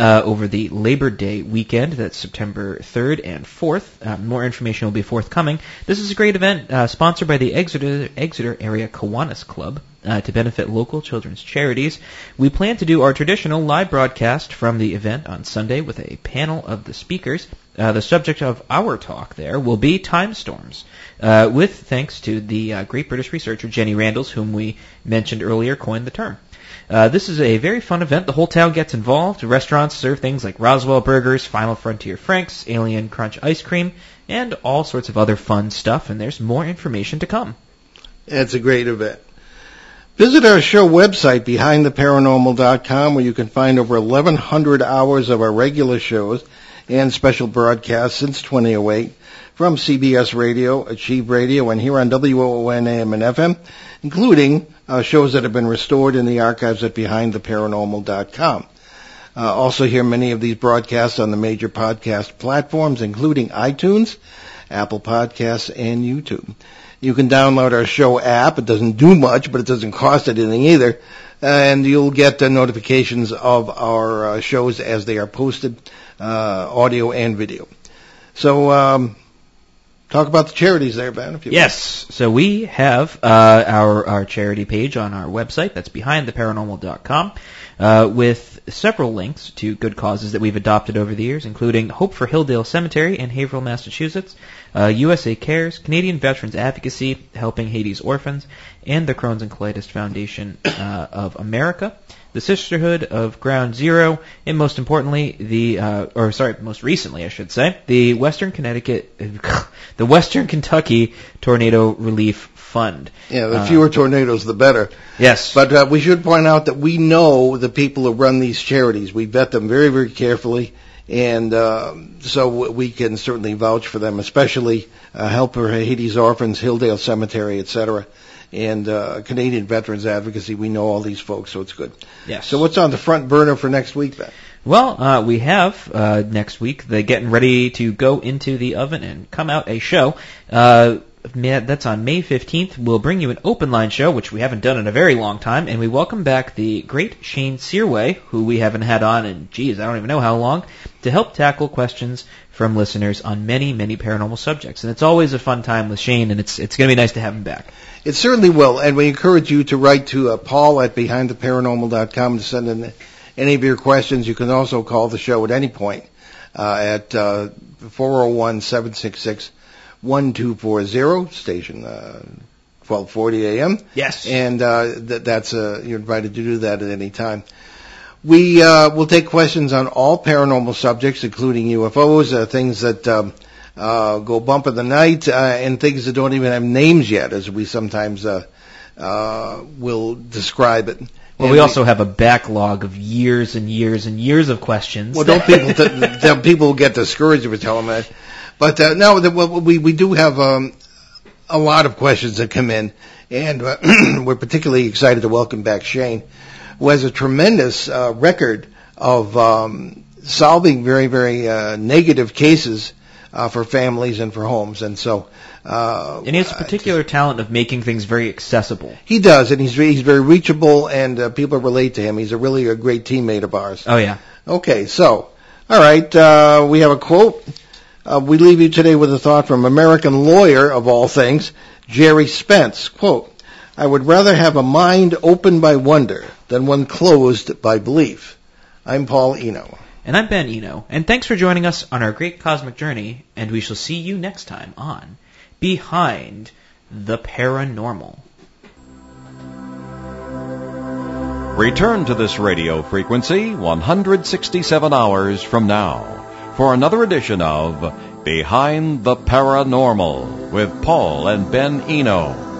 uh, over the Labor Day weekend. That's September 3rd and 4th. Uh, more information will be forthcoming. This is a great event uh, sponsored by the Exeter Exeter Area Kiwanis Club. Uh, to benefit local children's charities, we plan to do our traditional live broadcast from the event on Sunday with a panel of the speakers. Uh, the subject of our talk there will be time storms, uh, with thanks to the uh, great British researcher Jenny Randles, whom we mentioned earlier, coined the term. Uh, this is a very fun event. The whole town gets involved. Restaurants serve things like Roswell burgers, Final Frontier Franks, Alien Crunch ice cream, and all sorts of other fun stuff. And there's more information to come. It's a great event. Visit our show website, behindtheparanormal.com, where you can find over 1,100 hours of our regular shows and special broadcasts since 2008 from CBS Radio, Achieve Radio, and here on WOON AM and FM, including uh, shows that have been restored in the archives at behindtheparanormal.com. Uh, also hear many of these broadcasts on the major podcast platforms, including iTunes, Apple Podcasts, and YouTube. You can download our show app. It doesn't do much, but it doesn't cost anything either. And you'll get uh, notifications of our uh, shows as they are posted, uh, audio and video. So, um, talk about the charities there, Ben. If you Yes. So we have uh, our our charity page on our website. That's behindtheparanormal.com, uh, with several links to good causes that we've adopted over the years, including Hope for Hilldale Cemetery in Haverhill, Massachusetts, uh, USA Cares, Canadian Veterans Advocacy, Helping Haiti's Orphans, and the Crohn's and Colitis Foundation uh, of America. The Sisterhood of Ground Zero, and most importantly, the uh, or sorry, most recently, I should say, the Western Connecticut, (laughs) the Western Kentucky Tornado Relief Fund. Yeah, the Uh, fewer tornadoes, the better. Yes, But uh, we should point out that we know the people who run these charities. We vet them very, very carefully, and uh, so we can certainly vouch for them, especially uh, Help for Haiti's Orphans, Hilldale Cemetery, etc., and uh, Canadian Veterans Advocacy. We know all these folks, so it's good. yes. So what's on the front burner for next week, Ben? Well, uh, we have uh, next week the getting ready to go into the oven and come out a show. Uh, that's on May 15th. We'll bring you an open line show, which we haven't done in a very long time, and we welcome back the great Shane Sirois, who we haven't had on in, geez, I don't even know how long, to help tackle questions from listeners on many, many paranormal subjects. And it's always a fun time with Shane, and it's it's going to be nice to have him back. It certainly will, and we encourage you to write to uh, Paul at BehindTheParanormal.com to send in any of your questions. You can also call the show at any point uh, at uh, 401-766-1240, station uh, 1240 AM. Yes. And uh, th- that's uh, you're invited to do that at any time. We uh, will take questions on all paranormal subjects, including UFOs, uh, things that um, uh, go bump of the night, uh, and things that don't even have names yet, as we sometimes uh, uh, will describe it. Well, And we also have a backlog of years and years and years of questions. Well, don't people t- (laughs) tell people get discouraged if we tell them that. But uh, no, the, well, we we do have um, a lot of questions that come in, and uh, (clears throat) we're particularly excited to welcome back Shane, who has a tremendous uh, record of um, solving very very uh, negative cases uh, for families and for homes, and so. Uh, and he has a particular talent of making things very accessible. he does, and he's he's very reachable, and uh, people relate to him. He's a really a great teammate of ours. Oh yeah. Okay, so, all right, uh, we have a quote. Uh, we leave you today with a thought from American lawyer of all things, Gerry Spence. Quote, I would rather have a mind opened by wonder than one closed by belief. I'm Paul Eno. And I'm Ben Eno, and thanks for joining us on our great cosmic journey, and we shall see you next time on Behind the Paranormal. Return to this radio frequency 167 hours from now for another edition of Behind the Paranormal with Paul and Ben Eno.